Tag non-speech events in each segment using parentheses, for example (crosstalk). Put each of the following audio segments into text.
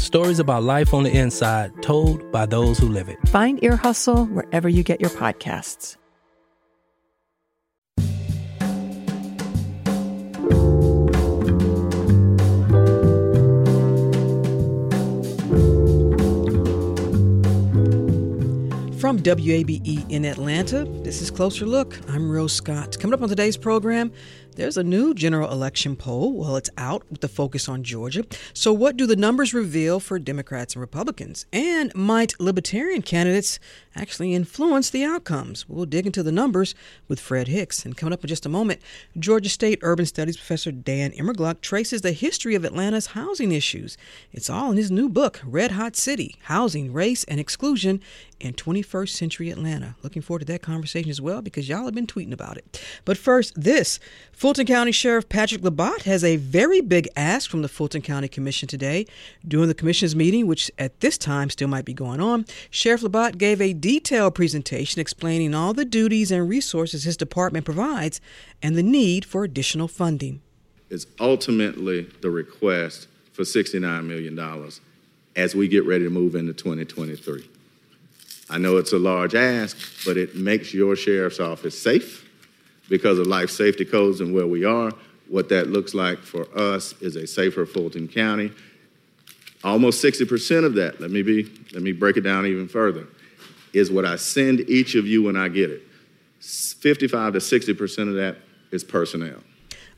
stories about life on the inside told by those who live it. Find Ear Hustle wherever you get your podcasts. From WABE in Atlanta, this is Closer Look. I'm Rose Scott. Coming up on today's program, there's a new general election poll. Well, it's out with the focus on Georgia. So, what do the numbers reveal for Democrats and Republicans? And might libertarian candidates actually influence the outcomes? We'll dig into the numbers with Fred Hicks. And coming up in just a moment, Georgia State Urban Studies professor Dan Immergluck traces the history of Atlanta's housing issues. It's all in his new book, Red Hot City Housing, Race, and Exclusion in 21st Century Atlanta. Looking forward to that conversation as well because y'all have been tweeting about it. But first, this Fulton County Sheriff Patrick Labat has a very big ask from the Fulton County Commission today. During the Commission's meeting, which at this time still might be going on, Sheriff Labat gave a detailed presentation explaining all the duties and resources his department provides and the need for additional funding. It's ultimately the request for $69 million as we get ready to move into 2023. I know it's a large ask, but it makes your sheriff's office safe because of life safety codes and where we are. What that looks like for us is a safer Fulton County. Almost 60% of that, let me be, let me break it down even further, is what I send each of you when I get it. 55 to 60% of that is personnel.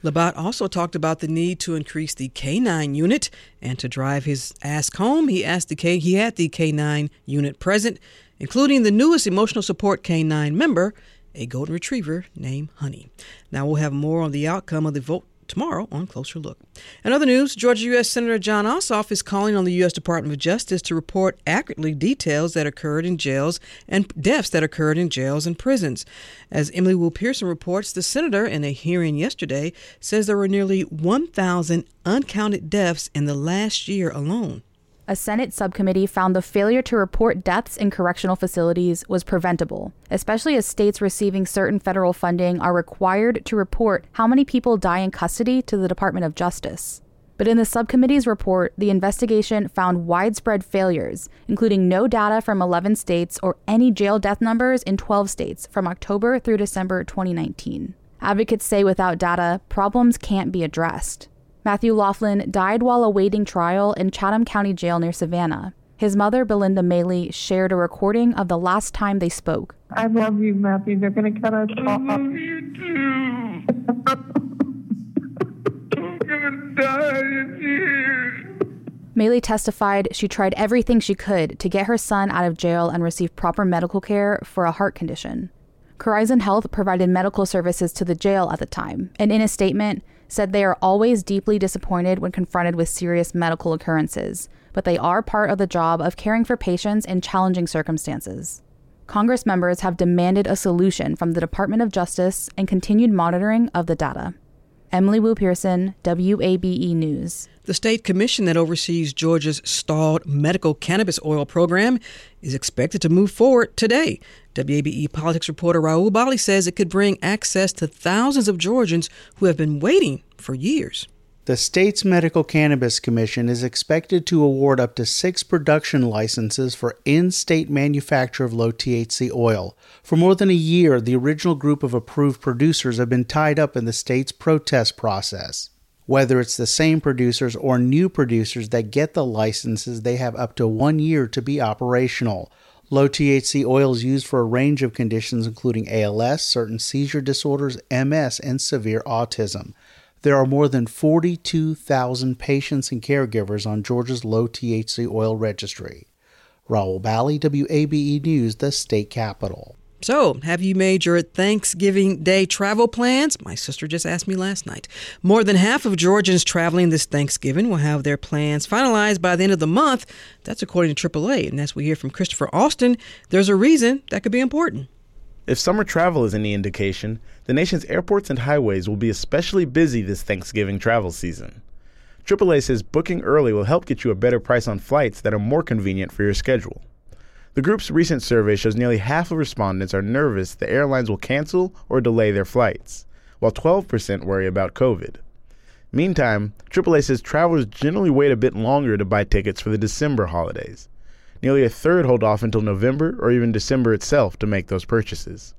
Labat also talked about the need to increase the K9 unit, and to drive his ask home, he asked the K he had the K9 unit present, including the newest emotional support K9 member, a golden retriever named Honey. Now we'll have more on the outcome of the vote tomorrow on Closer Look. In other news, Georgia U.S. Senator Jon Ossoff is calling on the U.S. Department of Justice to report accurately details that occurred in jails and deaths that occurred in jails and prisons. As Emily Wu Pearson reports, the senator, in a hearing yesterday, says there were nearly 1,000 uncounted deaths in the last year alone a Senate subcommittee found the failure to report deaths in correctional facilities was preventable, especially as states receiving certain federal funding are required to report how many people die in custody to the Department of Justice. But in the subcommittee's report, the investigation found widespread failures, including no data from 11 states or any jail death numbers in 12 states from October through December 2019. Advocates say without data, problems can't be addressed. Matthew Loflin died while awaiting trial in Chatham County Jail near Savannah. His mother, Belinda Maley, shared a recording of the last time they spoke. I love you, Matthew. They're going to cut us off. I love you too. I'm going to die in here. Maley testified she tried everything she could to get her son out of jail and receive proper medical care for a heart condition. Corizon Health provided medical services to the jail at the time, and in a statement, said they are always deeply disappointed when confronted with serious medical occurrences, but they are part of the job of caring for patients in challenging circumstances. Congress members have demanded a solution from the Department of Justice and continued monitoring of the data. Emily Wu Pearson, WABE News. The state commission that oversees Georgia's stalled medical cannabis oil program is expected to move forward today. WABE politics reporter Rahul Bali says it could bring access to thousands of Georgians who have been waiting for years. The state's Medical Cannabis Commission is expected to award up to six production licenses for in state manufacture of low THC oil. For more than a year, the original group of approved producers have been tied up in the state's protest process. Whether it's the same producers or new producers that get the licenses, they have up to one year to be operational. Low THC oil is used for a range of conditions, including ALS, certain seizure disorders, MS, and severe autism. There are more than 42,000 patients and caregivers on Georgia's low THC oil registry. Rahul Bali, WABE News, the state capital. So, have you made your Thanksgiving Day travel plans? My sister just asked me last night. More than half of Georgians traveling this Thanksgiving will have their plans finalized by the end of the month. That's according to AAA. And as we hear from Christopher Alston, there's a reason that could be important. If summer travel is any indication, the nation's airports and highways will be especially busy this Thanksgiving travel season. AAA says booking early will help get you a better price on flights that are more convenient for your schedule. The group's recent survey shows nearly half of respondents are nervous the airlines will cancel or delay their flights, while 12% worry about COVID. Meantime, AAA says travelers generally wait a bit longer to buy tickets for the December holidays. Nearly a third hold off until November or even December itself to make those purchases.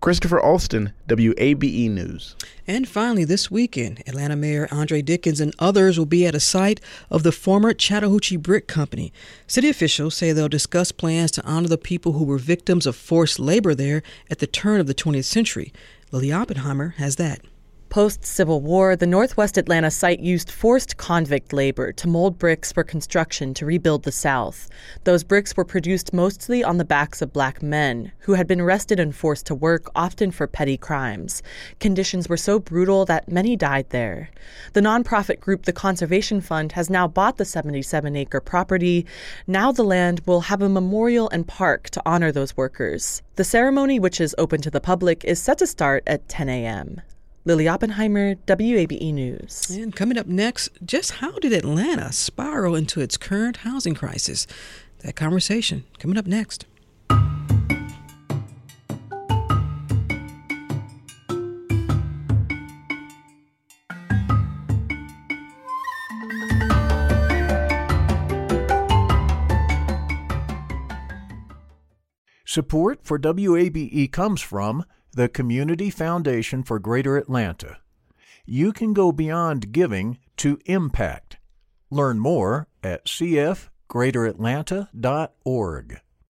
Christopher Alston, WABE News. And finally, this weekend, Atlanta Mayor Andre Dickens and others will be at a site of the former Chattahoochee Brick Company. City officials say they'll discuss plans to honor the people who were victims of forced labor there at the turn of the 20th century. Lily Oppenheimer has that. Post Civil War, the Northwest Atlanta site used forced convict labor to mold bricks for construction to rebuild the South. Those bricks were produced mostly on the backs of black men who had been arrested and forced to work, often for petty crimes. Conditions were so brutal that many died there. The nonprofit group, the Conservation Fund, has now bought the 77 acre property. Now the land will have a memorial and park to honor those workers. The ceremony, which is open to the public, is set to start at 10 a.m. Lily Oppenheimer, WABE News. And coming up next, just how did Atlanta spiral into its current housing crisis? That conversation coming up next. Support for WABE comes from the Community Foundation for Greater Atlanta. You can go beyond giving to impact. Learn more at cfgreateratlanta.org.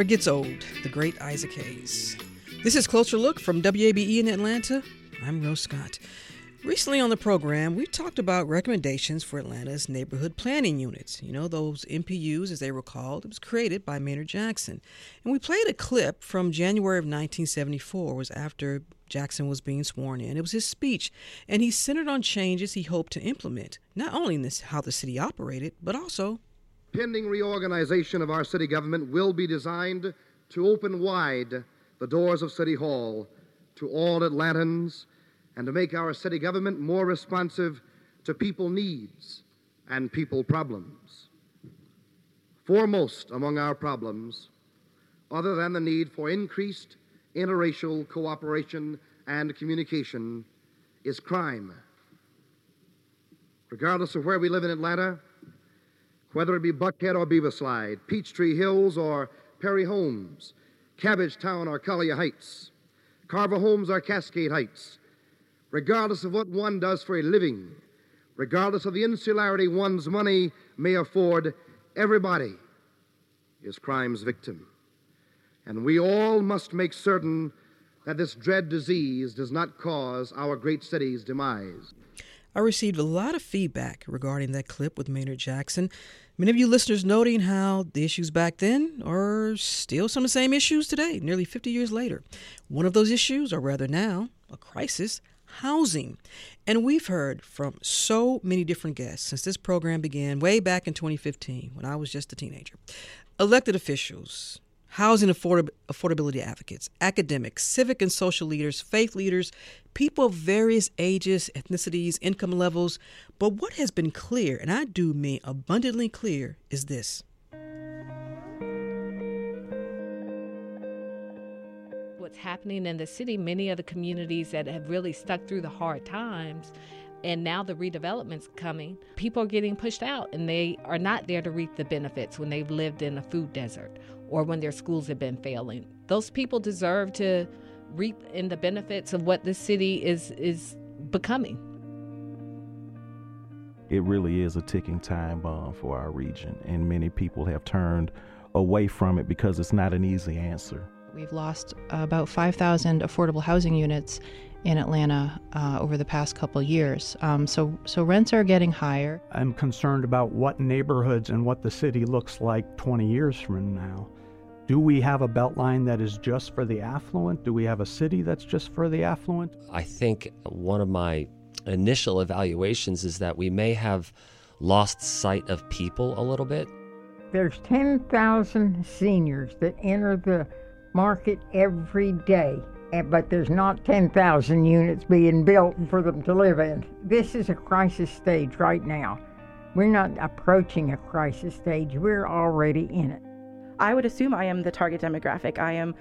Never gets old. The great Isaac Hayes. This is Closer Look from WABE in Atlanta. I'm Rose Scott. Recently on the program, we talked about recommendations for Atlanta's neighborhood planning units. You know, those NPUs, as they were called. It was created by Maynard Jackson. And we played a clip from January of 1974. It was after Jackson was being sworn in. It was his speech, and he centered on changes he hoped to implement, not only in this, how the city operated, but also pending reorganization of our city government will be designed to open wide the doors of City Hall to all Atlantans and to make our city government more responsive to people needs and people problems. Foremost among our problems, other than the need for increased interracial cooperation and communication, is crime. Regardless of where we live in Atlanta, whether it be Buckhead or Beaverslide, Peachtree Hills or Perry Homes, Cabbage Town or Collier Heights, Carver Homes or Cascade Heights, regardless of what one does for a living, regardless of the insularity one's money may afford, everybody is crime's victim. And we all must make certain that this dread disease does not cause our great city's demise. I received a lot of feedback regarding that clip with Maynard Jackson. Many of you listeners noting how the issues back then are still some of the same issues today, nearly 50 years later. One of those issues, or rather now, a crisis, housing. And we've heard from so many different guests since this program began way back in 2015 when I was just a teenager. Elected officials, housing afford- affordability advocates, academics, civic and social leaders, faith leaders, people of various ages, ethnicities, income levels. But what has been clear, and I do mean abundantly clear, is this. what's happening in the city, many of the communities that have really stuck through the hard times, and now the redevelopment's coming, people are getting pushed out and they are not there to reap the benefits when they've lived in a food desert or when their schools have been failing. Those people deserve to reap in the benefits of what the city is is becoming. It really is a ticking time bomb for our region, and many people have turned away from it because it's not an easy answer. We've lost about 5,000 affordable housing units in Atlanta uh, over the past couple years. Um, so, so rents are getting higher. I'm concerned about what neighborhoods and what the city looks like 20 years from now. Do we have a beltline that is just for the affluent? Do we have a city that's just for the affluent? I think one of my initial evaluations is that we may have lost sight of people a little bit. There's 10,000 seniors that enter the market every day, but there's not 10,000 units being built for them to live in. This is a crisis stage right now. We're not approaching a crisis stage, we're already in it. I would assume I am the target demographic. I am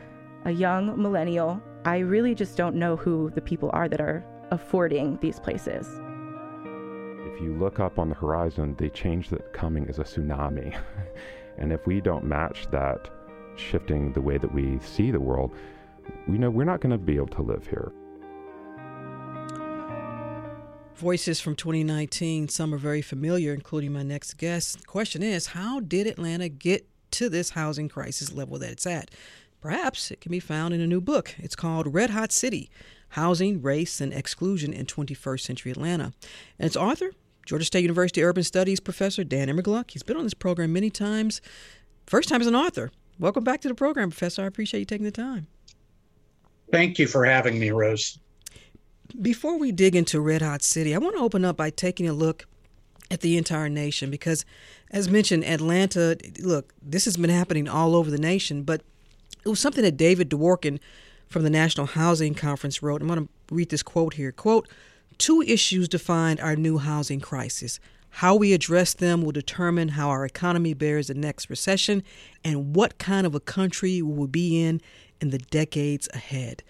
a young millennial. I really just don't know who the people are that are affording these places. If you look up on the horizon, the change that's coming is a tsunami. (laughs) and if we don't match that shifting the way that we see the world, we know we're not going to be able to live here. Voices from 2019, some are very familiar, including my next guest. The question is how did Atlanta get to this housing crisis level that it's at? Perhaps it can be found in a new book. It's called Red Hot City Housing, Race, and Exclusion in 21st Century Atlanta. And its author, Georgia State University Urban Studies professor Dan Immergluck. He's been on this program many times. First time as an author. Welcome back to the program, Professor. I appreciate you taking the time. Thank you for having me, Rose. Before we dig into Red Hot City, I want to open up by taking a look at the entire nation because, as mentioned, Atlanta, look, this has been happening all over the nation, but it was something that David Dworkin from the National Housing Conference wrote. I'm going to read this quote here. Quote, two issues define our new housing crisis. How we address them will determine how our economy bears the next recession and what kind of a country we will be in in the decades ahead.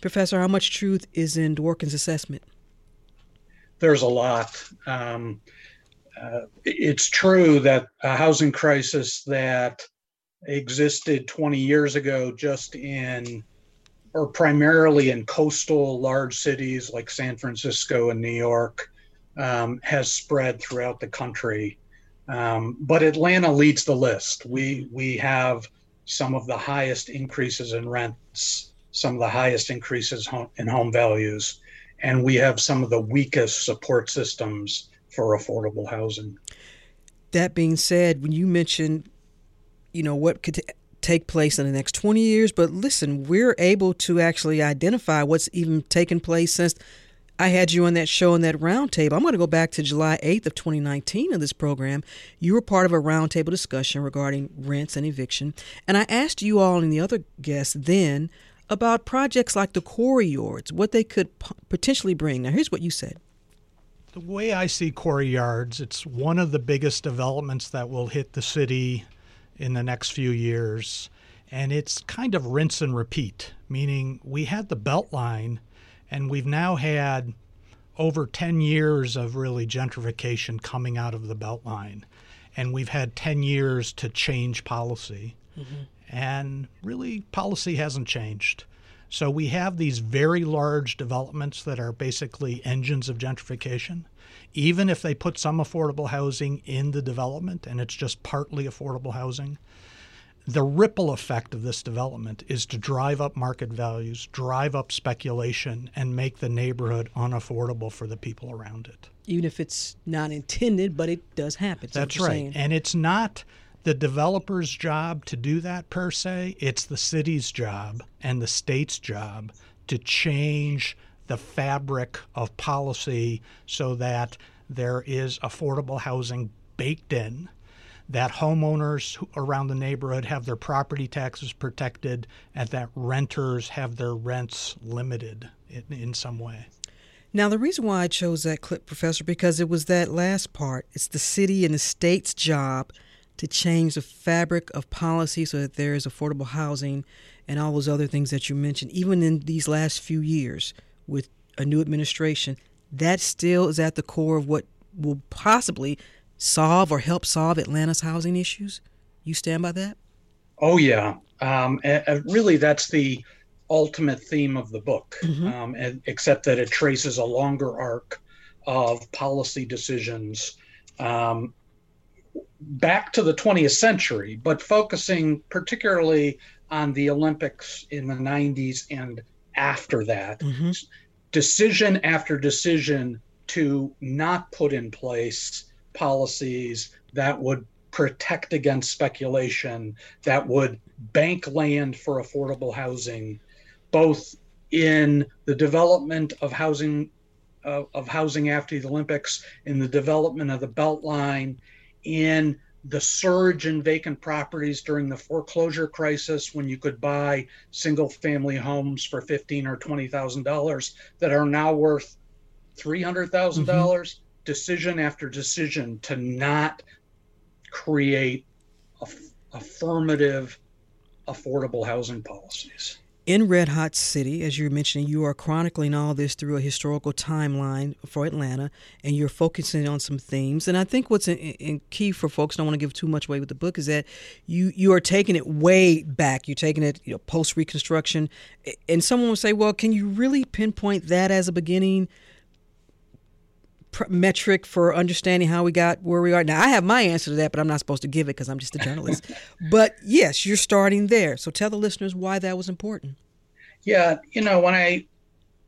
Professor, how much truth is in Dworkin's assessment? There's a lot. Um, uh, it's true that a housing crisis that existed 20 years ago just in or primarily in coastal large cities like San Francisco and New York um, has spread throughout the country. Um, but Atlanta leads the list. We we have some of the highest increases in rents some of the highest increases in home values, and we have some of the weakest support systems for affordable housing. That being said, when you mentioned, you know, what could t- take place in the next 20 years, but listen, we're able to actually identify what's even taken place since I had you on that show on that roundtable. I'm going to go back to July 8th of 2019 in this program. You were part of a roundtable discussion regarding rents and eviction, and I asked you all and the other guests then about projects like the Quarry Yards, what they could potentially bring. Now, here's what you said. The way I see Quarry Yards, it's one of the biggest developments that will hit the city in the next few years. And it's kind of rinse and repeat, meaning we had the Beltline, and we've now had over 10 years of really gentrification coming out of the Beltline. And we've had 10 years to change policy. Mm-hmm and really policy hasn't changed. So we have these very large developments that are basically engines of gentrification. Even if they put some affordable housing in the development and it's just partly affordable housing, the ripple effect of this development is to drive up market values, drive up speculation, and make the neighborhood unaffordable for the people around it. Even if it's not intended, but it does happen. That's right. Saying. And it's not the developer's job to do that per se. It's the city's job and the state's job to change the fabric of policy so that there is affordable housing baked in, that homeowners around the neighborhood have their property taxes protected, and that renters have their rents limited in, in some way. Now, the reason why I chose that clip, Professor, because it was that last part. It's the city and the state's job to change the fabric of policy so that there is affordable housing and all those other things that you mentioned, even in these last few years with a new administration, that still is at the core of what will possibly solve or help solve Atlanta's housing issues? You stand by that? Oh, yeah. Um, and, and really, that's the ultimate theme of the book, Mm-hmm. um, and, except that it traces a longer arc of policy decisions um, back to the 20th century, but focusing particularly on the Olympics in the 90s and after that. Mm-hmm. Decision after decision to not put in place policies that would protect against speculation, that would bank land for affordable housing, both in the development of housing uh, of housing after the Olympics, in the development of the Beltline, in the surge in vacant properties during the foreclosure crisis when you could buy single family homes for fifteen or twenty thousand dollars that are now worth three hundred thousand mm-hmm. dollars. Decision after decision to not create aff- affirmative affordable housing policies. In Red Hot City, as you're mentioning, you are chronicling all this through a historical timeline for Atlanta, and you're focusing on some themes. And I think what's in, in key for folks, don't want to give too much away with the book, is that you you are taking it way back. You're taking it you know, post Reconstruction, and someone will say, "Well, can you really pinpoint that as a beginning?" Pr- metric for understanding how we got where we are. Now, I have my answer to that, but I'm not supposed to give it because I'm just a journalist. (laughs) but yes, you're starting there. So tell the listeners why that was important. Yeah, you know, when I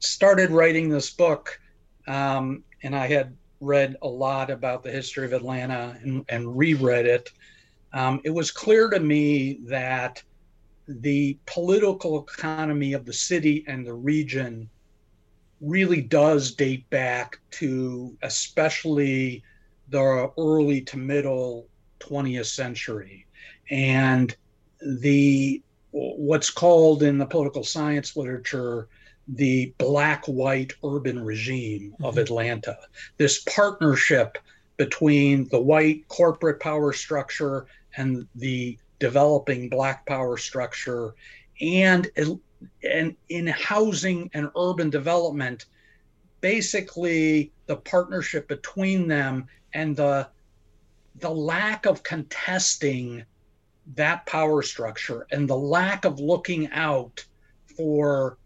started writing this book, um, and I had read a lot about the history of Atlanta and, and reread it, um, it was clear to me that the political economy of the city and the region really does date back to especially the early to middle 20th century. And the what's called in the political science literature the black white urban regime of mm-hmm. Atlanta. This partnership between the white corporate power structure and the developing black power structure and and in housing and urban development basically the partnership between them and the the lack of contesting that power structure and the lack of looking out for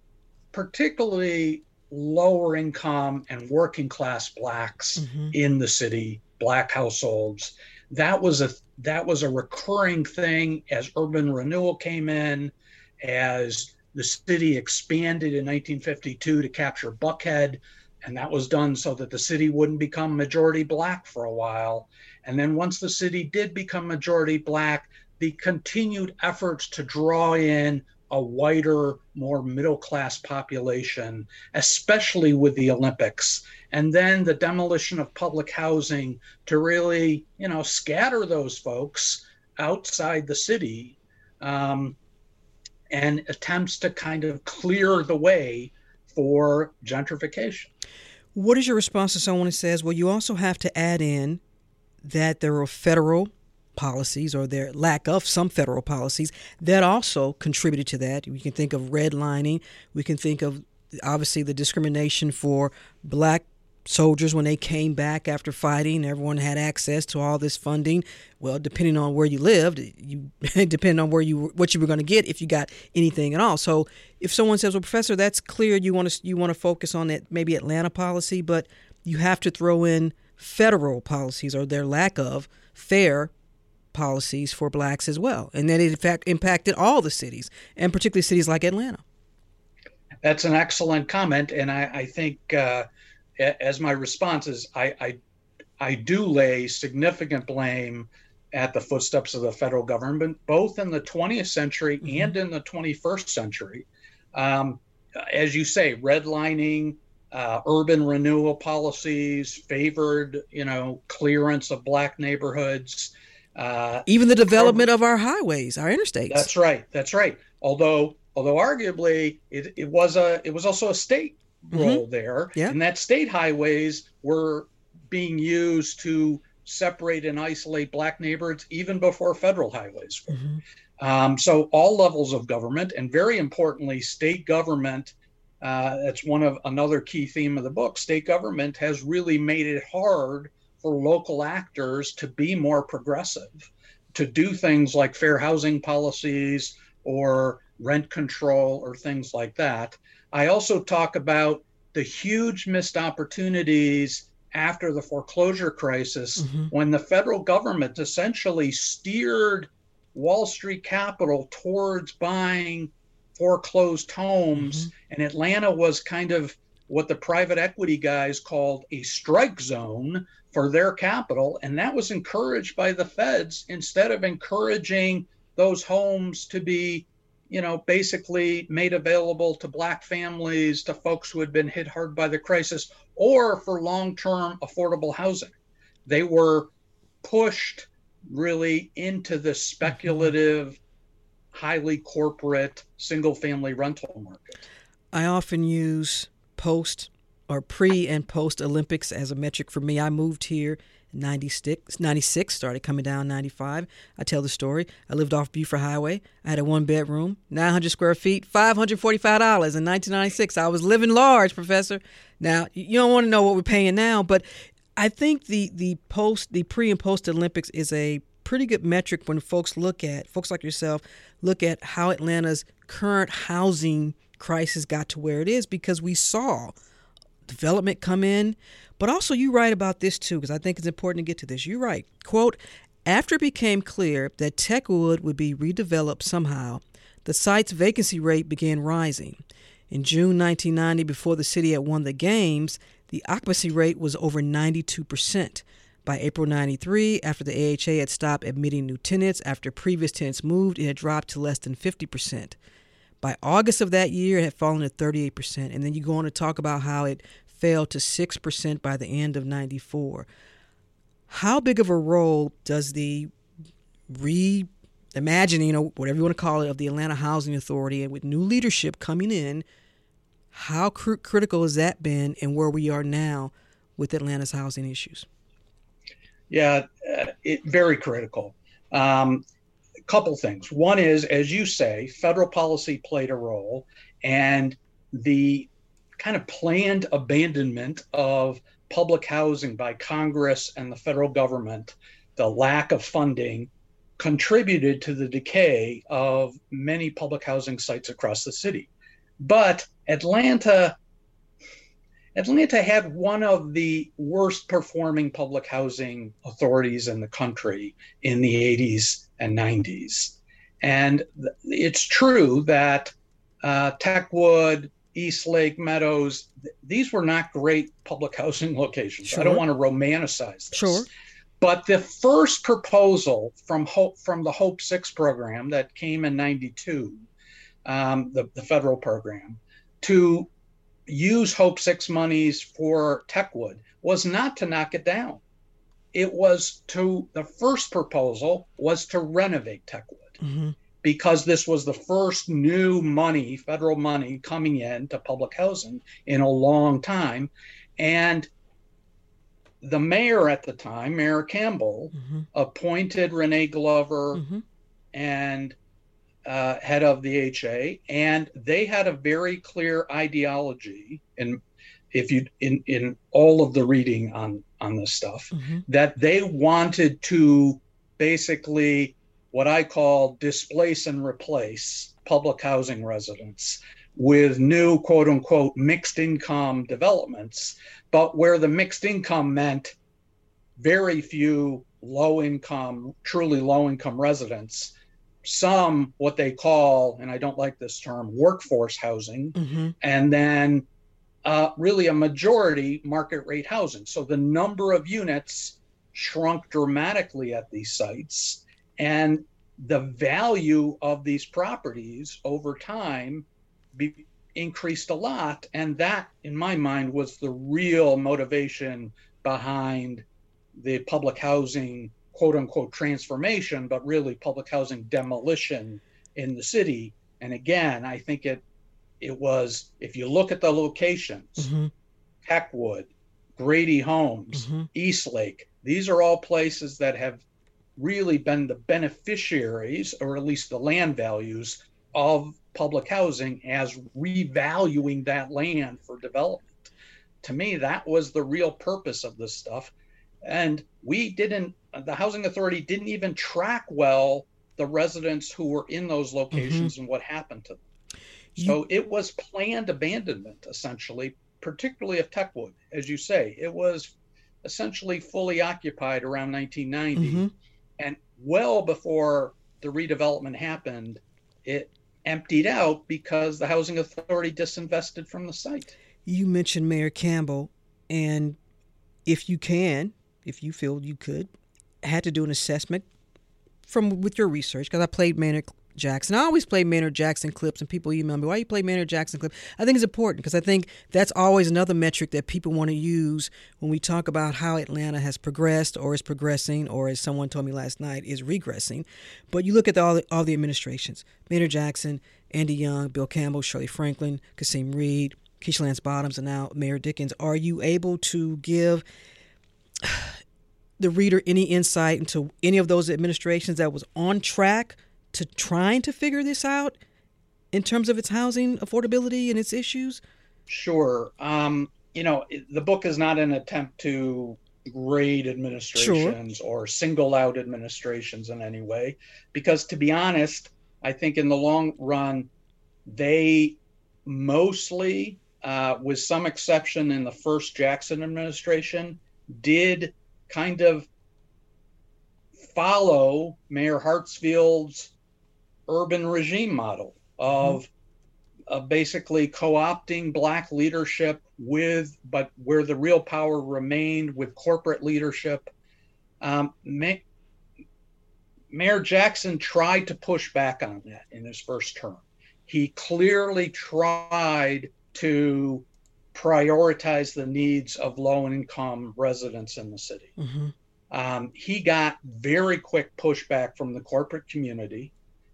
particularly lower income and working class blacks Mm-hmm. in the city black households that was a that was a recurring thing as urban renewal came in as the city expanded in 1952 to capture Buckhead, and that was done so that the city wouldn't become majority black for a while. And then once the city did become majority black, the continued efforts to draw in a wider, more middle class population, especially with the Olympics, and then the demolition of public housing to really, you know, scatter those folks outside the city. Um, and attempts to kind of clear the way for gentrification. What is your response to someone who says, well, you also have to add in that there are federal policies or their lack of some federal policies that also contributed to that? We can think of redlining, we can think of obviously the discrimination for black soldiers when they came back after fighting everyone had access to all this funding. Well depending on where you lived you (laughs) depend on where you what you were going to get if you got anything at all. So if someone says well professor that's clear you want to you want to focus on that maybe atlanta policy but you have to throw in federal policies or their lack of fair policies for blacks as well. And that it in fact impacted all the cities and particularly cities like atlanta. That's an excellent comment and i, I think uh, as my response is I, I I do lay significant blame at the footsteps of the federal government, both in the 20th century mm-hmm. and in the 21st century. Um, as you say, redlining, uh, urban renewal policies favored, you know, clearance of black neighborhoods. Uh, Even the development of our highways, our interstates. That's right. That's right. Although, although arguably it, it was a, it was also a state role mm-hmm. there. Yeah. And that state highways were being used to separate and isolate black neighborhoods even before federal highways were. Mm-hmm. Um, so all levels of government, and very importantly, state government. Uh, that's one of another key theme of the book. State government has really made it hard for local actors to be more progressive, to do things like fair housing policies or rent control or things like that. I also talk about the huge missed opportunities after the foreclosure crisis mm-hmm. when the federal government essentially steered Wall Street capital towards buying foreclosed homes. Mm-hmm. And Atlanta was kind of what the private equity guys called a strike zone for their capital. And that was encouraged by the feds instead of encouraging those homes to be you know, basically made available to black families, to folks who had been hit hard by the crisis, or for long term affordable housing. They were pushed really into the speculative, highly corporate single family rental market. I often use post or pre and post Olympics as a metric for me. I moved here 96, 96, started coming down 95. I tell the story. I lived off Buford Highway. I had a one bedroom, 900 square feet, $545 in 1996. I was living large, Professor. Now, you don't want to know what we're paying now, but I think the, the post, the pre and post Olympics is a pretty good metric when folks look at, folks like yourself, look at how Atlanta's current housing crisis got to where it is because we saw development come in but also, you write about this too, because I think it's important to get to this. You write, quote, after it became clear that Techwood would be redeveloped somehow, the site's vacancy rate began rising. In June 1990, before the city had won the games, the occupancy rate was over 92%. By April 93, after the AHA had stopped admitting new tenants after previous tenants moved, it had dropped to less than 50%. By August of that year, it had fallen to 38%. And then you go on to talk about how it fell to 6% by the end of 94. How big of a role does the reimagining, you know, whatever you want to call it, of the Atlanta Housing Authority and with new leadership coming in, how cr- critical has that been and where we are now with Atlanta's housing issues? Yeah, uh, it very critical. Um, couple things. One is, as you say, federal policy played a role, and the kind of planned abandonment of public housing by Congress and the federal government, the lack of funding contributed to the decay of many public housing sites across the city. But Atlanta Atlanta had one of the worst performing public housing authorities in the country in the 80s and 90s. And it's true that uh, Techwood, East Lake Meadows, these were not great public housing locations. Sure. I don't want to romanticize this. Sure. But the first proposal from Hope from the Hope Six program that came in '92, um, the, the federal program, to use Hope Six monies for Techwood was not to knock it down. It was to the first proposal was to renovate Techwood. Mm-hmm because this was the first new money, federal money coming in to public housing in a long time. And the mayor at the time, Mayor Campbell, mm-hmm. appointed Renee Glover mm-hmm. and uh, head of the HA, and they had a very clear ideology. And if you in in all of the reading on on this stuff, mm-hmm. that they wanted to basically what I call displace and replace public housing residents with new quote unquote mixed income developments, but where the mixed income meant very few low income, truly low income residents, some what they call, and I don't like this term, workforce housing, mm-hmm. and then uh, really a majority market rate housing. So the number of units shrunk dramatically at these sites and the value of these properties over time be, increased a lot. And that, in my mind, was the real motivation behind the public housing quote unquote transformation, but really public housing demolition in the city. And again, I think it it was if you look at the locations, mm-hmm. Techwood, Grady Homes, mm-hmm. Eastlake, these are all places that have really been the beneficiaries, or at least the land values, of public housing as revaluing that land for development. To me, that was the real purpose of this stuff. And we didn't, the housing authority didn't even track well the residents who were in those locations mm-hmm. and what happened to them. So it was planned abandonment, essentially, particularly of Techwood. As you say, it was essentially fully occupied around 1990. Mm-hmm. And well before the redevelopment happened, it emptied out because the housing authority disinvested from the site. You mentioned Mayor Campbell, and if you can, if you feel you could, had to do an assessment from with your research because I played Maynard Jackson. I always play Maynard Jackson clips, and people email me, "Why you play Maynard Jackson clip?" I think it's important because I think that's always another metric that people want to use when we talk about how Atlanta has progressed, or is progressing, or as someone told me last night, is regressing. But you look at the, all the, all the administrations: Maynard Jackson, Andy Young, Bill Campbell, Shirley Franklin, Kasim Reed, Keisha Lance Bottoms, and now Mayor Dickens. Are you able to give (sighs) the reader any insight into any of those administrations that was on track? To trying to figure this out in terms of its housing affordability and its issues? Sure. Um, you know, the book is not an attempt to grade administrations sure. or single out administrations in any way, because to be honest, I think in the long run, they mostly, uh, with some exception in the first Jackson administration, did kind of follow Mayor Hartsfield's urban regime model of mm-hmm. basically co-opting black leadership with but where the real power remained with corporate leadership um, May, mayor jackson tried to push back on that in his first term he clearly tried to prioritize the needs of low income residents in the city mm-hmm. um, he got very quick pushback from the corporate community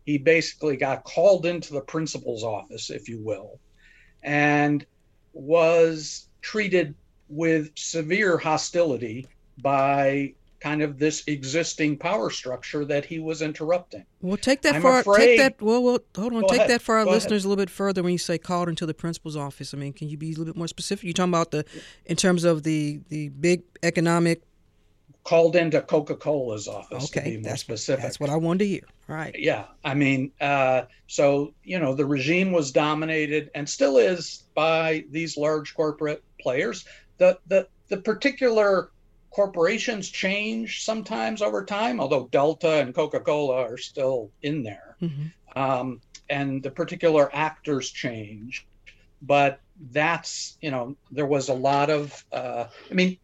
he basically got called into the principal's office, if you will, and was treated with severe hostility by kind of this existing power structure that he was interrupting. Well, take that I'm for afraid, take that. Well, well, hold on. Take ahead, that for our listeners ahead. a little bit further. When you say called into the principal's office, I mean, can you be a little bit more specific? You're talking about the, in terms of the the big economic called into Coca Cola's office. Okay, that's specific. That's what I wanted to hear. Right. Yeah, I mean, uh, so you know, the regime was dominated and still is by these large corporate players. The the the particular corporations change sometimes over time, although Delta and Coca Cola are still in there, mm-hmm. um, and the particular actors change. But that's you know, there was a lot of. Uh, I mean,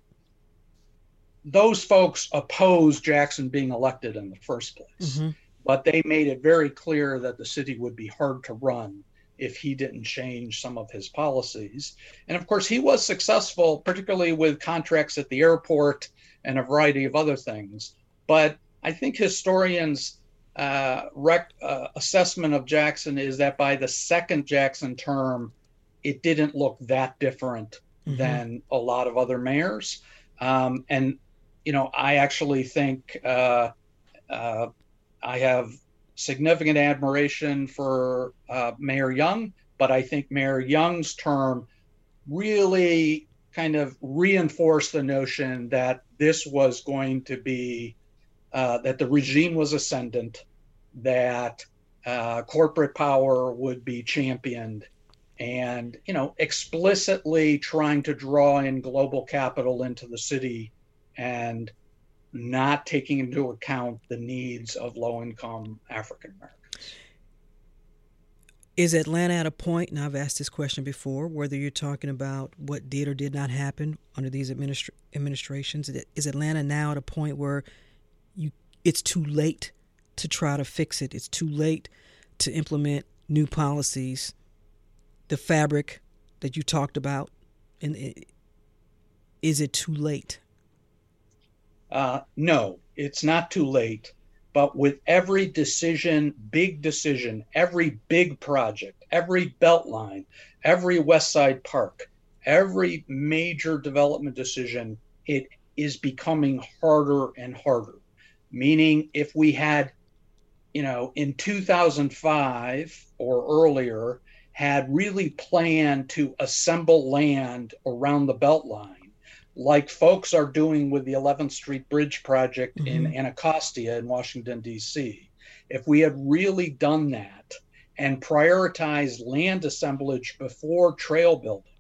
those folks opposed Jackson being elected in the first place, mm-hmm. but they made it very clear that the city would be hard to run if he didn't change some of his policies. And of course, he was successful, particularly with contracts at the airport and a variety of other things. But I think historians' uh, rec- uh, assessment of Jackson is that by the second Jackson term, it didn't look that different mm-hmm. than a lot of other mayors. Um, and you know, I actually think uh, uh, I have significant admiration for uh, Mayor Young, but I think Mayor Young's term really kind of reinforced the notion that this was going to be uh, that the regime was ascendant, that uh, corporate power would be championed, and you know explicitly trying to draw in global capital into the city and not taking into account the needs of low income African Americans. Is Atlanta at a point, and I've asked this question before, whether you're talking about what did or did not happen under these administra- administrations, is Atlanta now at a point where you it's too late to try to fix it? It's too late to implement new policies, the fabric that you talked about, and is it too late? Uh, no, it's not too late. But with every decision, big decision, every big project, every beltline, every West Side Park, every major development decision, it is becoming harder and harder. meaning if we had, you know, in 2005 or earlier, had really planned to assemble land around the Beltline, like folks are doing with the 11th Street Bridge project mm-hmm. in Anacostia in Washington, D.C. If we had really done that and prioritized land assemblage before trail building,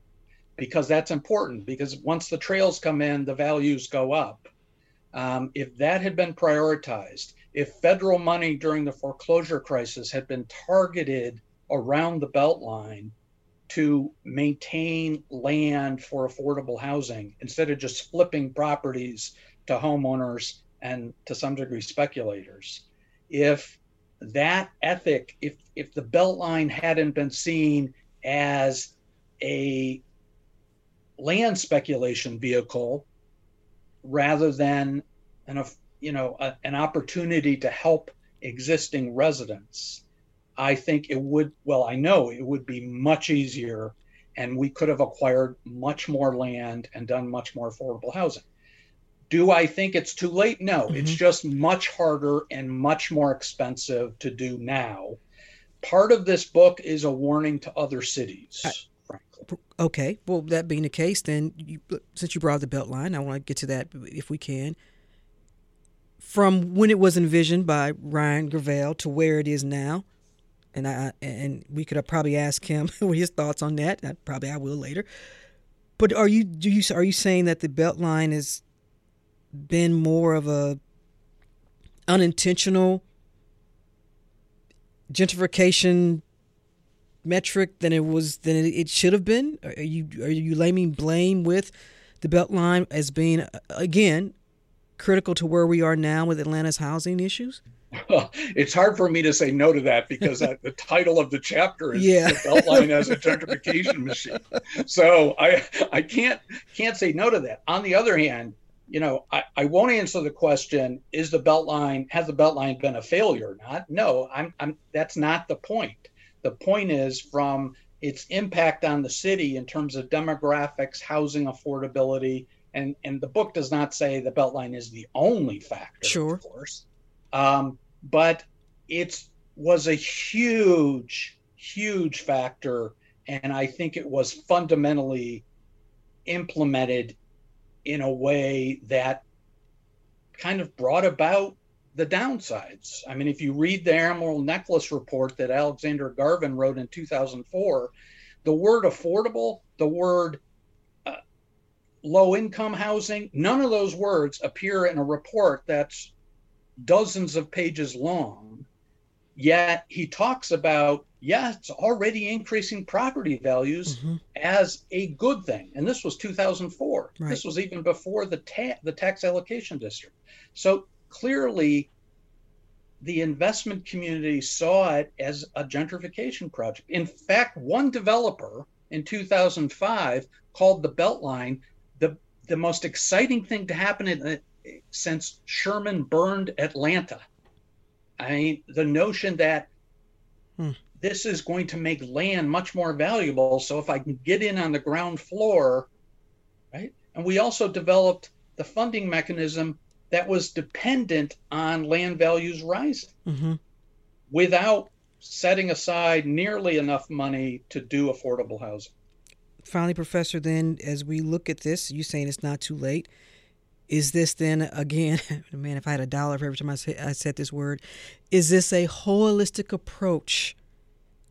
because that's important, because once the trails come in, the values go up. Um, if that had been prioritized, if federal money during the foreclosure crisis had been targeted around the Beltline to maintain land for affordable housing instead of just flipping properties to homeowners and to some degree speculators. If that ethic, if if the Beltline hadn't been seen as a land speculation vehicle rather than an you know a, an opportunity to help existing residents I think it would, well, I know it would be much easier and we could have acquired much more land and done much more affordable housing. Do I think it's too late? No, mm-hmm. it's just much harder and much more expensive to do now. Part of this book is a warning to other cities. I, frankly. Okay, well, that being the case, then you, since you brought the Beltline, I want to get to that if we can. From when it was envisioned by Ryan Gravel to where it is now, and I and we could probably asked him (laughs) what his thoughts on that. probably I will later. But are you do you are you saying that the Beltline has been more of a unintentional gentrification metric than it was than it should have been? Are you are you laying blame with the Beltline as being again critical to where we are now with Atlanta's housing issues? (laughs) it's hard for me to say no to that because the title of the chapter is yeah. the Beltline as a gentrification machine. So I I can't can't say no to that. On the other hand, you know, I, I won't answer the question, is the Beltline, has the Beltline been a failure or not? No, I'm, I'm that's not the point. The point is from its impact on the city in terms of demographics, housing affordability, and, and the book does not say the Beltline is the only factor, sure. of course. Um, but it was a huge, huge factor. And I think it was fundamentally implemented in a way that kind of brought about the downsides. I mean, if you read the Emerald Necklace report that Alexander Garvin wrote in 2004, the word affordable, the word uh, low income housing, none of those words appear in a report that's dozens of pages long. Yet he talks about, yeah, it's already increasing property values mm-hmm. as a good thing. And this was 2004. Right. This was even before the, ta- the tax allocation district. So clearly, the investment community saw it as a gentrification project. In fact, one developer in 2005 called the Beltline the, the most exciting thing to happen in, since Sherman burned Atlanta. I mean, the notion that hmm. this is going to make land much more valuable. So if I can get in on the ground floor, right? And we also developed the funding mechanism that was dependent on land values rising mm-hmm. without setting aside nearly enough money to do affordable housing. Finally, Professor, then, as we look at this, you're saying it's not too late is this then again (laughs) man if i had a dollar for every time I, say, I said this word is this a holistic approach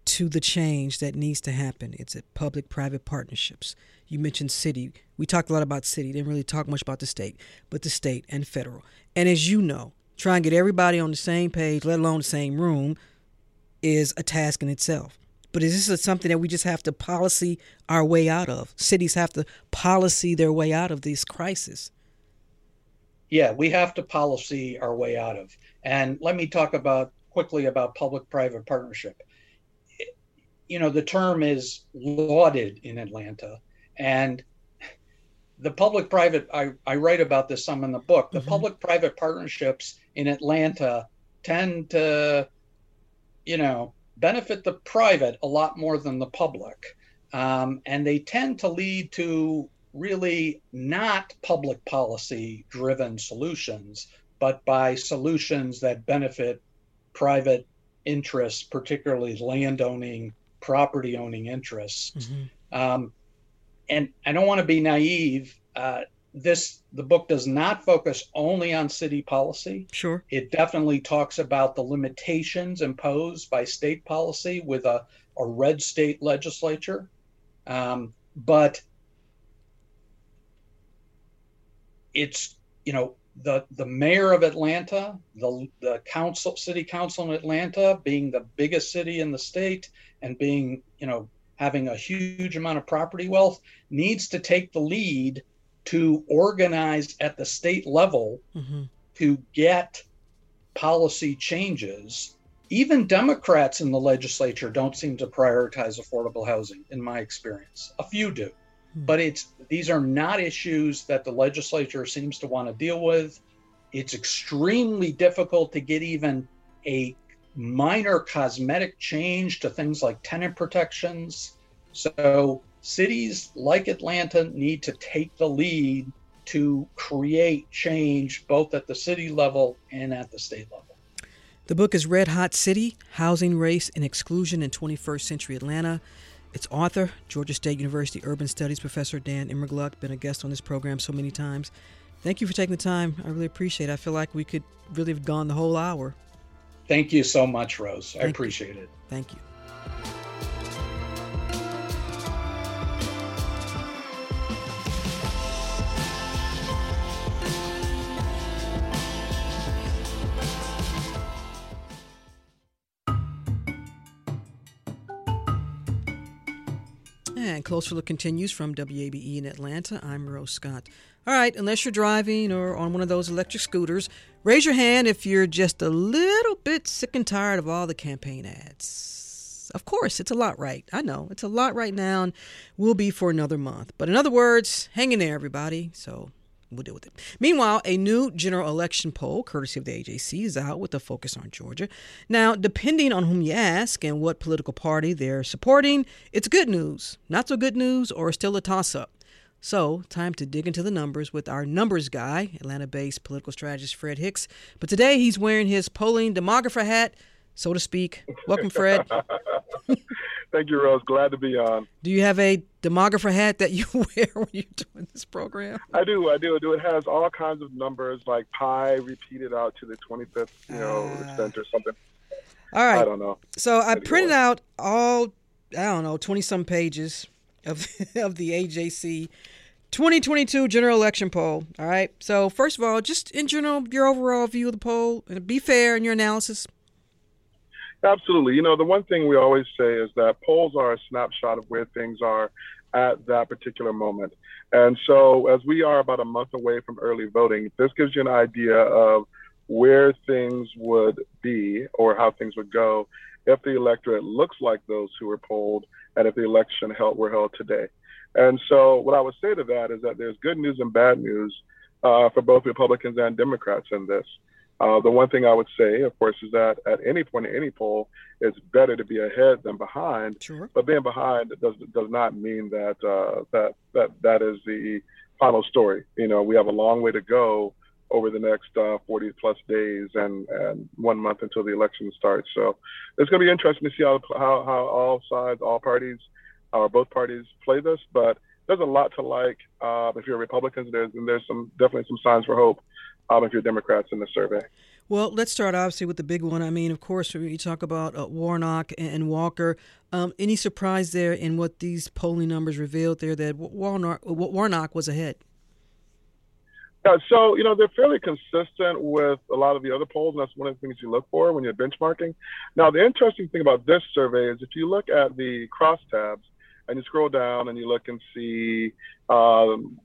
to the change that needs to happen? It's a public private partnerships. You mentioned city. We talked a lot about city. Didn't really talk much about the state but the state and federal. And as you know try and get everybody on the same page let alone the same room is a task in itself. But is this something that we just have to policy our way out of? Cities have to policy their way out of this crisis yeah, we have to policy our way out of. And let me talk about quickly about public-private partnership. You know, the term is lauded in Atlanta, and the public-private. I, I write about this some in the book. The mm-hmm. public-private partnerships in Atlanta tend to, you know, benefit the private a lot more than the public. Um, and they tend to lead to really not public policy driven solutions, but by solutions that benefit private interests, particularly landowning, property owning interests. Mm-hmm. Um, and I don't want to be naive. Uh, this the book does not focus only on city policy. Sure. It definitely talks about the limitations imposed by state policy with a, a red state legislature. Um, but it's you know the the mayor of Atlanta, the the council city council in Atlanta being the biggest city in the state and being, you know, having a huge amount of property wealth needs to take the lead to organize at the state level mm-hmm. to get policy changes. Even Democrats in the legislature don't seem to prioritize affordable housing, in my experience. A few do. But it's these are not issues that the legislature seems to want to deal with. It's extremely difficult to get even a minor cosmetic change to things like tenant protections. So cities like Atlanta need to take the lead to create change both at the city level and at the state level. The book is Red Hot City Housing, Race, and Exclusion in 21st Century Atlanta. Its author, Georgia State University Urban Studies Professor Dan Immergluck, been a guest on this program so many times. Thank you for taking the time. I really appreciate it. I feel like we could really have gone the whole hour. Thank you so much, Rose. Thank I appreciate you. it. Thank you. And Closer Look continues from WABE in Atlanta. I'm Rose Scott. All right, unless you're driving or on one of those electric scooters, raise your hand if you're just a little bit sick and tired of all the campaign ads. Of course, it's a lot right. I know, it's a lot right now and will be for another month. But in other words, hang in there, everybody. So we'll deal with it. Meanwhile, a new general election poll, courtesy of the AJC, is out with a focus on Georgia. Now, depending on whom you ask and what political party they're supporting, it's good news, not so good news, or still a toss up. So, time to dig into the numbers with our numbers guy, Atlanta based political strategist Fred Hicks. But today he's wearing his polling demographer hat, so to speak. Welcome, Fred. (laughs) Thank you, Rose. Glad to be on. Do you have a demographer hat that you (laughs) wear when you're doing this program? I do. I do. I do. It has all kinds of numbers like pi repeated out to the 25th, you know, uh, extent or something. All right. I don't know. So I printed out all, I don't know, 20 some pages of, (laughs) of the AJC 2022 general election poll. All right. So, first of all, just in general, your overall view of the poll, and be fair in your analysis. Absolutely. You know, the one thing we always say is that polls are a snapshot of where things are at that particular moment. And so, as we are about a month away from early voting, this gives you an idea of where things would be or how things would go if the electorate looks like those who were polled and if the election held were held today. And so, what I would say to that is that there's good news and bad news uh, for both Republicans and Democrats in this. Uh, the one thing I would say, of course, is that at any point in any poll, it's better to be ahead than behind. Sure. But being behind does does not mean that uh, that that that is the final story. You know, we have a long way to go over the next uh, 40 plus days and, and one month until the election starts. So it's going to be interesting to see how, how, how all sides, all parties or both parties play this, but there's a lot to like. Uh, if you're Republicans, there's and there's some definitely some signs for hope. Um, if you're Democrats in the survey. Well, let's start obviously with the big one. I mean, of course, when you talk about uh, Warnock and, Walker, um, any surprise there in what these polling numbers revealed there that Warnock, Warnock was ahead? Yeah, so you know they're fairly consistent with a lot of the other polls, and that's one of the things you look for when you're benchmarking. Now, the interesting thing about this survey is if you look at the crosstabs, and you scroll down and you look and see um,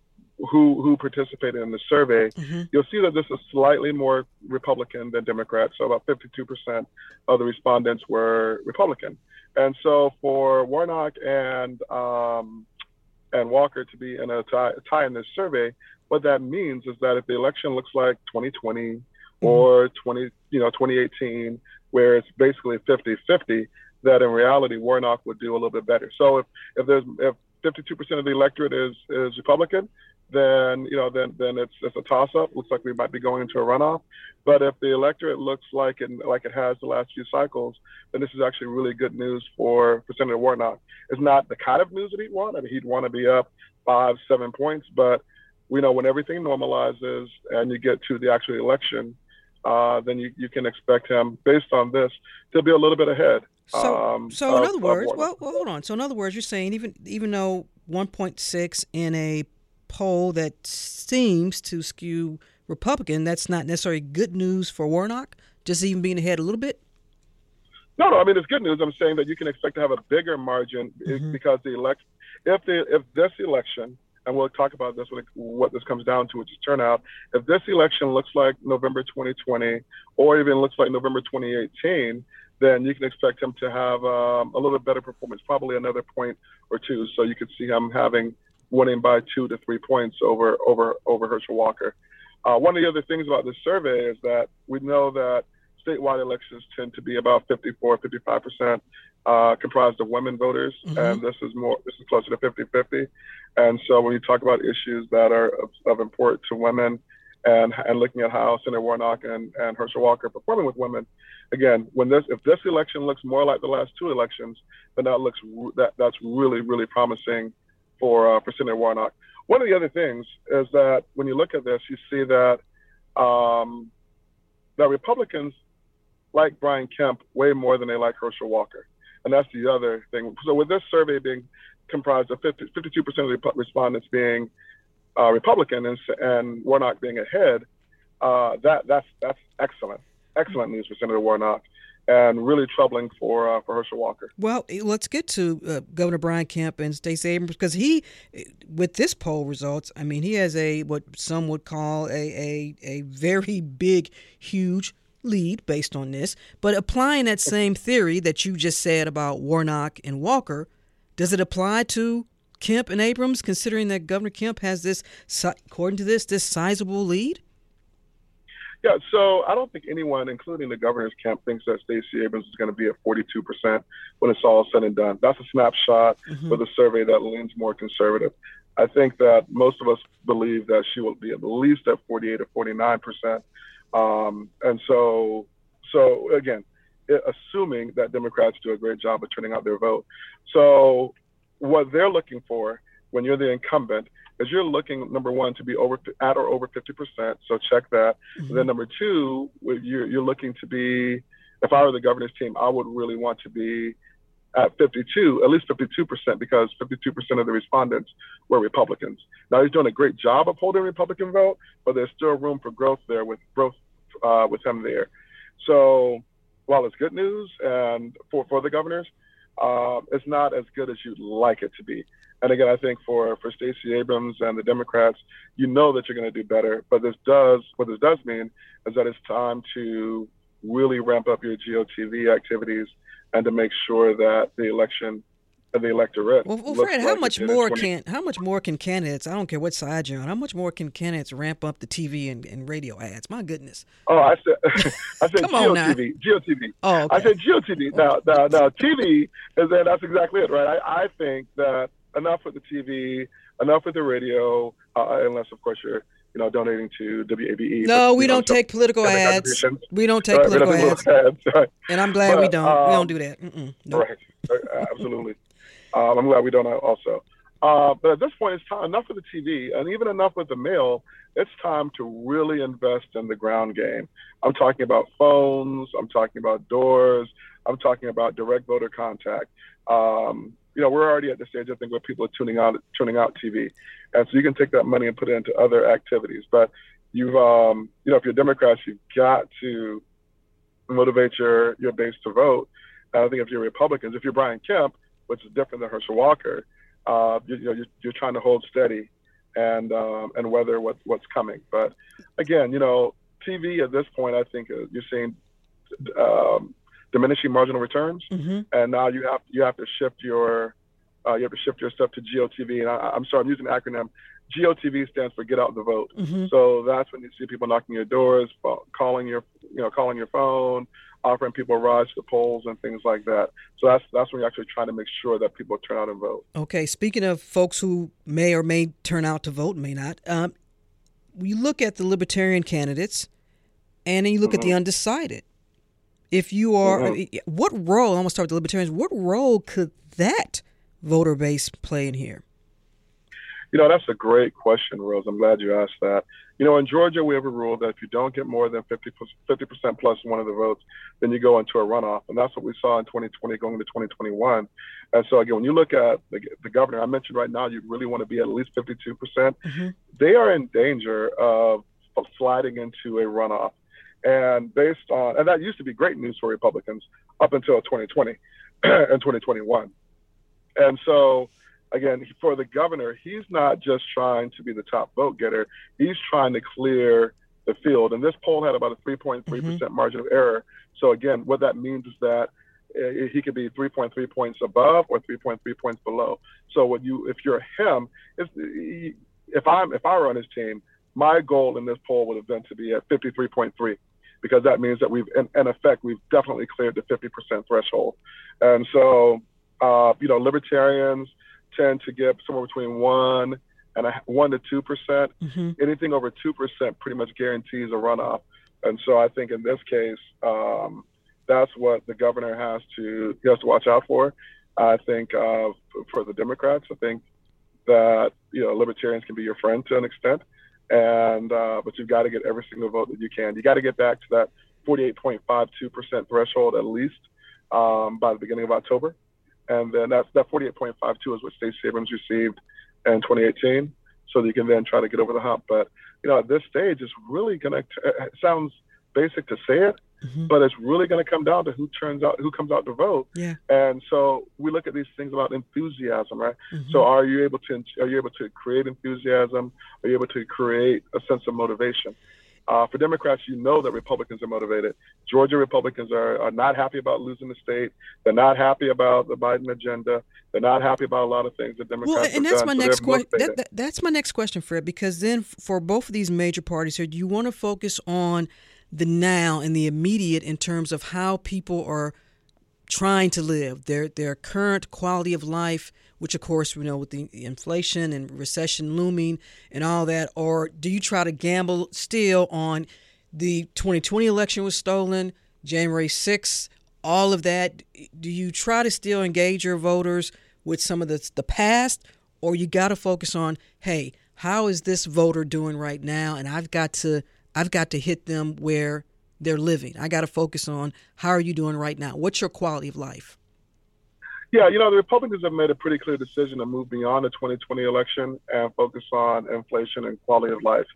who who participated in the survey, mm-hmm. you'll see that this is slightly more Republican than Democrat. So about 52% of the respondents were Republican, and so for Warnock and um, and Walker to be in a tie, tie, in this survey, what that means is that if the election looks like 2020 mm-hmm. or 20 you know 2018, where it's basically 50-50, that in reality Warnock would do a little bit better. So if, if there's if 52% of the electorate is is Republican, then you know then then it's it's a toss up. Looks like we might be going into a runoff. But if the electorate looks like it like it has the last few cycles, then this is actually really good news for, for Senator Warnock. It's not the kind of news that he'd want. I mean, he'd want to be up five, seven points, but we know when everything normalizes and you get to the actual election, uh, then you, you can expect him, based on this, to be a little bit ahead. So, um, so in other words, well, well, hold on. So in other words, you're saying even even though 1.6 in a poll that seems to skew Republican, that's not necessarily good news for Warnock. Just even being ahead a little bit. No, no. I mean, it's good news. I'm saying that you can expect to have a bigger margin i- because the elect, if the if this election, and we'll talk about this when it, what this comes down to, which is turnout. If this election looks like November 2020, or even looks like November 2018, then you can expect him to have um, a little bit better performance, probably another point or two. So you could see him having winning by two to three points over over over Herschel Walker. Uh, one of the other things about this survey is that we know that statewide elections tend to be about 54, 55 percent uh, comprised of women voters, and this is more this is closer to 50 50. And so when you talk about issues that are of, of import to women, and and looking at how Senator Warnock and, and Herschel Walker are performing with women, again, when this if this election looks more like the last two elections, then that looks that that's really really promising for uh, for Senator Warnock. One of the other things is that when you look at this, you see that um, that Republicans like Brian Kemp way more than they like Herschel Walker, and that's the other thing. So with this survey being comprised of 50, 52% of the respondents being uh, Republican and, and Warnock being ahead, uh, that that's that's excellent, excellent news for Senator Warnock, and really troubling for uh, for Herschel Walker. Well, let's get to uh, Governor Brian Kemp and Stacey Abrams because he, with this poll results, I mean, he has a what some would call a a, a very big, huge lead based on this. But applying that same theory that you just said about Warnock and Walker, does it apply to Kemp and Abrams, considering that Governor Kemp has this, according to this, this sizable lead? Yeah, so I don't think anyone, including the governor's camp, thinks that Stacey Abrams is going to be at 42% when it's all said and done. That's a snapshot Mhm. with a survey that leans more conservative. I think that most of us believe that she will be at least at 48 or 49%. Um, and so, so again, assuming that Democrats do a great job of turning out their vote. So, what they're looking for when you're the incumbent is you're looking number one to be over at or over 50%. So check that. Then number two, you're, you're looking to be. If I were the governor's team, I would really want to be at 52, at least 52%, because 52% of the respondents were Republicans. Now he's doing a great job of holding Republican vote, but there's still room for growth there with growth uh, with him there. So while it's good news and for for the governors, uh, it's not as good as you'd like it to be. And again, I think for for Stacey Abrams and the Democrats, you know that you're going to do better. But this does what this does mean is that it's time to really ramp up your GOTV activities and to make sure that the election the electorate. Well, well Fred, how it much more 20 can how much more can candidates? I don't care what side you're on. How much more can candidates ramp up the TV and, and radio ads? My goodness. Oh, I said, (laughs) I said. GeoTV. GeoTV. Oh, I said GeoTV. Now, now, now, TV is then that's exactly it, right? I, I think that enough with the TV, enough with the radio, uh, unless of course you're, you know, donating to WABE. No, but, we know, don't so- take political ads. We don't take Right, we don't political take political ads. (laughs) And I'm glad we don't. we um, don't do that. Mm-mm. Nope. Right. Uh, Absolutely. Um, I'm glad we don't also. Uh, but at this point, it's time enough with the TV and even enough with the mail. It's time to really invest in the ground game. I'm talking about phones. I'm talking about doors. I'm talking about direct voter contact. Um, you know, we're already at the stage I think where people are tuning out tuning out TV, and so you can take that money and put it into other activities. But you've, um, you know, if you're Democrats, you've got to motivate your your base to vote. And I think if you're Republicans, if you're Brian Kemp, which is different than Herschel Walker, uh, you, you know, you're, you're trying to hold steady and um, and weather what, what's coming. But again, you know, TV at this point, I think uh, you're seeing um, diminishing marginal returns, Mm-hmm. and now you have you have to shift your uh, you have to shift your stuff to GOTV. And I, I'm sorry, I'm using the acronym. GOTV stands for Get Out the Vote. Mhm. So that's when you see people knocking your doors, calling your you know calling your phone, offering people rides to polls and things like that. So that's that's when you're actually trying to make sure that people turn out and vote. Okay, speaking of folks who may or may turn out to vote, may not. Um, you look at the libertarian candidates, and then you look mm-hmm. at the mm-hmm. undecided. If you are, mm-hmm. what role? I'm gonna start with the libertarians. What role could that voter base play in here? You know, that's a great question, Rose. I'm glad you asked that. You know, in Georgia, we have a rule that if you don't get more than 50, 50% plus one of the votes, then you go into a runoff. And that's what we saw in 2020 going into 2021. And so, again, when you look at the, the governor, I mentioned right now, you really want to be at least 52%. percent mm hmm They are in danger of, of sliding into a runoff. And based on, and that used to be great news for Republicans up until 2020 and (clears throat) 2021. And so, again, for the governor, he's not just trying to be the top vote getter, he's trying to clear the field. And this poll had about a 3.3% mm-hmm. margin of error. So, again, what that means is that uh, he could be 3.3 points above or 3.3 points below. So, what you, if you're him, if, if I'm if I were on his team, my goal in this poll would have been to be at 53.3 because that means that we've, in, in effect, we've definitely cleared the 50% threshold. And so, uh, you know, libertarians, tend to get somewhere between one and a, one to two percent. Mm-hmm. Anything over two percent pretty much guarantees a runoff. And so I think in this case, um, that's what the governor has to he has to watch out for. I think uh, for the Democrats, I think that you know libertarians can be your friend to an extent, and uh, but you've got to get every single vote that you can. You got to get back to that 48.52 percent threshold at least um, by the beginning of October and then that's that 48.52 is what Stacey Abrams received in 2018. So that you can then try to get over the hump. But you know, at this stage, it's really going to. It sounds basic to say it, mm-hmm. but it's really going to come down to who turns out, who comes out to vote. Yeah. And so we look at these things about enthusiasm, right? Mm-hmm. So are you able to are you able to create enthusiasm? Are you able to create a sense of motivation? Uh, for Democrats, you know that Republicans are motivated. Georgia Republicans are, are not happy about losing the state. They're not happy about the Biden agenda. They're not happy about a lot of things that Democrats. Well, and that's done, my so next question. That, that, that's my next question, Fred. Because then, for both of these major parties here, do you want to focus on the now and the immediate in terms of how people are trying to live, their their current quality of life? which of course we know with the inflation and recession looming and all that, or do you try to gamble still on the 2020 election was stolen, January 6th, all of that? Do you try to still engage your voters with some of the the past, or you got to focus on, hey, how is this voter doing right now, and I've got to I've got to hit them where they're living. I got to focus on how are you doing right now? What's your quality of life? Yeah, you know, the Republicans have made a pretty clear decision to move beyond the 2020 election and focus on inflation and quality of life.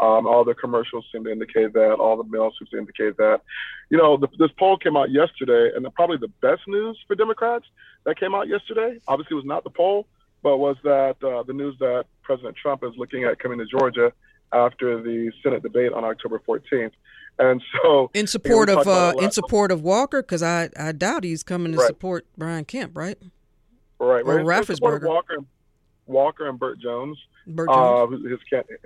Um, all the commercials seem to indicate that. All the mails seem to indicate that. You know, the, this poll came out yesterday, and the, probably the best news for Democrats that came out yesterday, obviously, was not the poll, but was that uh, the news that President Trump is looking at coming to Georgia after the Senate debate on October 14th. And so, in support of uh, in support of Walker, because I, I doubt he's coming to right. support Brian Kemp, right? Right. Or right. Raffensperger. Walker, Walker and Burt Jones, Burt Jones. Uh, his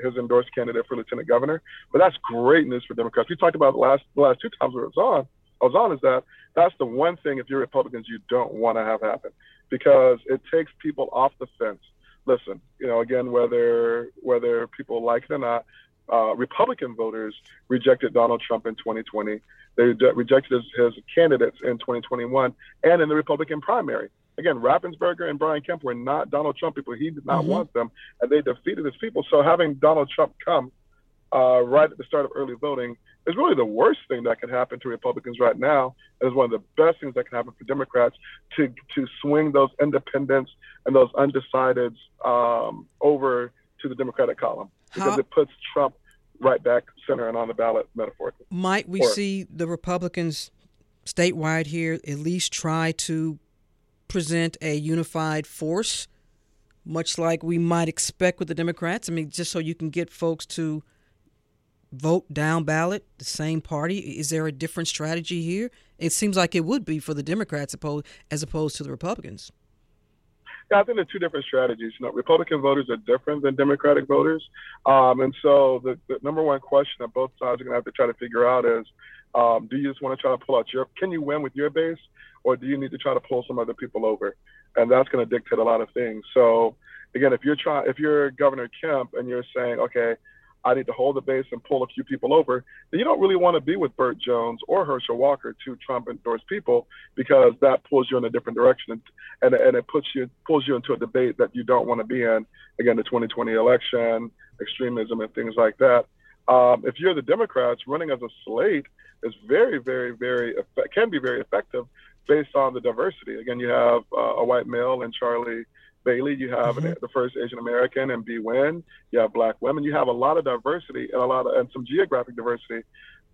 his endorsed candidate for lieutenant governor. But that's great news for Democrats. We talked about the last the last two times we was on. I was on is that that's the one thing if you're Republicans you don't want to have happen because it takes people off the fence. Listen, you know, again, whether whether people like it or not, uh, Republican voters rejected Donald Trump in 2020. They rejected his, his, candidates in 2021 and in the Republican primary. Again, Raffensperger and Brian Kemp were not Donald Trump people. He did not mm-hmm. want them, and they defeated his people. So having Donald Trump come uh, right at the start of early voting is really the worst thing that could happen to Republicans right now. It is one of the best things that can happen for Democrats to to swing those independents and those undecideds um, over to the Democratic column because How? it puts Trump right back center and on the ballot metaphorically. Might we or, see the Republicans statewide here at least try to present a unified force, much like we might expect with the Democrats? I mean, just so you can get folks to vote down ballot, the same party. Is there a different strategy here? It seems like it would be for the Democrats as opposed to the Republicans. Yeah, I think there are two different strategies. You know, Republican voters are different than Democratic voters, um, and so the, the, number one question that both sides are going to have to try to figure out is, um, do you just want to try to pull out your? Can you win with your base, or do you need to try to pull some other people over? And that's going to dictate a lot of things. So, again, if you're trying, if you're Governor Kemp and you're saying, okay, I need to hold the base and pull a few people over, then you don't really want to be with Burt Jones or Herschel Walker, two Trump endorsed people, because that pulls you in a different direction and, and it puts you pulls you into a debate that you don't want to be in. Again, the 2020 election, extremism, and things like that. Um, if you're the Democrats, running as a slate is very, very, very can be very effective based on the diversity. Again, you have uh, a white male and Charlie Bailey, you have mm-hmm. the first Asian American and Bee Nguyen, you have black women, you have a lot of diversity and a lot of and some geographic diversity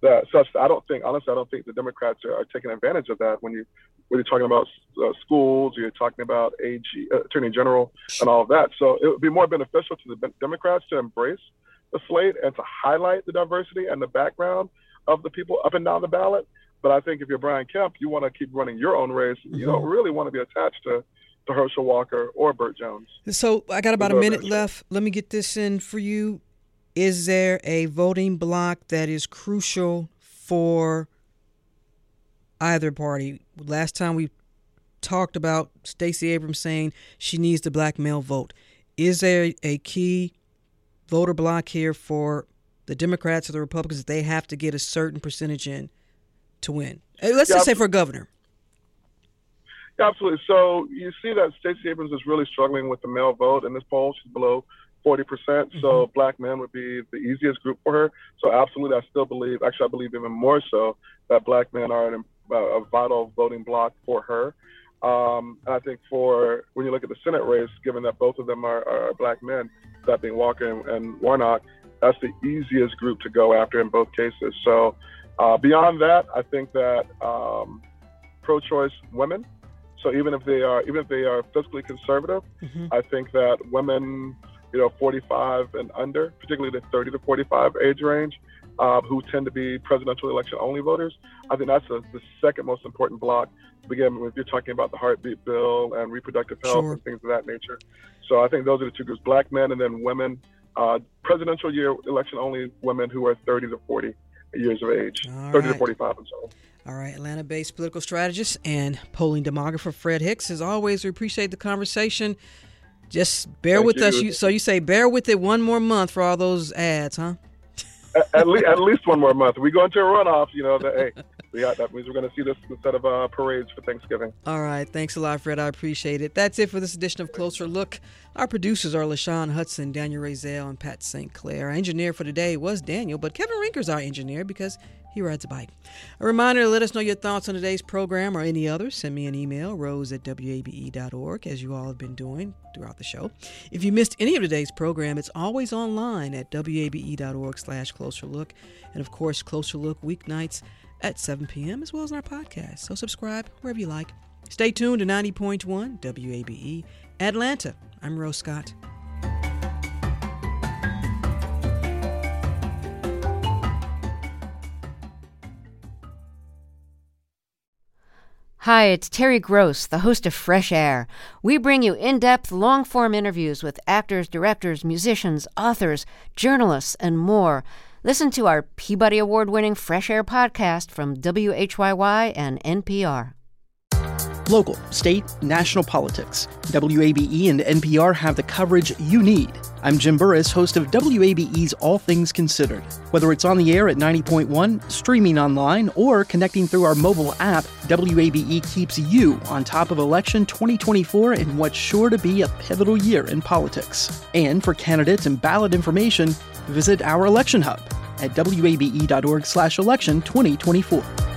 that such I don't think honestly I don't think the Democrats are, are taking advantage of that when you when you're talking about uh, schools you're talking about AG uh, Attorney General and all of that. So it would be more beneficial to the Democrats to embrace the slate and to highlight the diversity and the background of the people up and down the ballot. But I think if you're Brian Kemp, you want to keep running your own race. You mm-hmm. don't really want to be attached to Herschel Walker or Burt Jones. So I got about a minute left. Let me get this in for you. Is there a voting block that is crucial for either party? Last time we talked about Stacey Abrams saying she needs the black male vote. Is there a key voter block here for the Democrats or the Republicans that they have to get a certain percentage in to win? Let's yeah, just say for governor. Absolutely. So you see that Stacey Abrams is really struggling with the male vote in this poll. She's below 40%. mm hmm So mm-hmm. black men would be the easiest group for her. So absolutely, I still believe, actually, I believe even more so that black men are an, uh, a vital voting bloc for her. Um, and I think for when you look at the Senate race, given that both of them are, are black men, that being Walker and, and, Warnock, that's the easiest group to go after in both cases. So uh, beyond that, I think that um, pro-choice women so even if they are even if they are fiscally conservative, mm-hmm. I think that women, you know, 45 and under, particularly the 30 to 45 age range, uh, who tend to be presidential election only voters, I think that's a, the second most important block. Again, if you're talking about the heartbeat bill and reproductive health sure. and things of that nature. So I think those are the two groups: black men and then women. Uh, presidential year election only women who are 30 to 40 years of age, All 30 right. to 45. I'm sorry. All right, Atlanta based political strategist and polling demographer Fred Hicks. As always, we appreciate the conversation. Just bear Thank with you. us. You, so you say bear with it one more month for all those ads, huh? at, at, least, at least one more month. We go into a runoff, you know, that, hey, (laughs) we got, that means we're going to see this instead of uh, parades for Thanksgiving. All right. Thanks a lot, Fred. I appreciate it. That's it for this edition of Closer Look. Our producers are LaShawn Hudson, Daniel Razel, and Pat St. Clair. Our engineer for today was Daniel, but Kevin Rinker's our engineer because he rides a bike. A reminder to let us know your thoughts on today's program or any others. Send me an email, rose at wabe.org, as you all have been doing throughout the show. If you missed any of today's program, it's always online at wabe.org slash closer look. And of course, Closer Look weeknights at 7 p.m., as well as on our podcast. So subscribe wherever you like. Stay tuned to 90.1 WABE Atlanta. I'm Rose Scott. Hi, it's Terry Gross, the host of Fresh Air. We bring you in depth, long form interviews with actors, directors, musicians, authors, journalists, and more. Listen to our Peabody Award winning Fresh Air podcast from WHYY and NPR. Local, state, national politics. WABE and NPR have the coverage you need. I'm Jim Burress, host of WABE's All Things Considered. Whether it's on the air at 90.1, streaming online, or connecting through our mobile app, WABE keeps you on top of election 2024 in what's sure to be a pivotal year in politics. And for candidates and ballot information, visit our election hub at wabe.org/election 2024.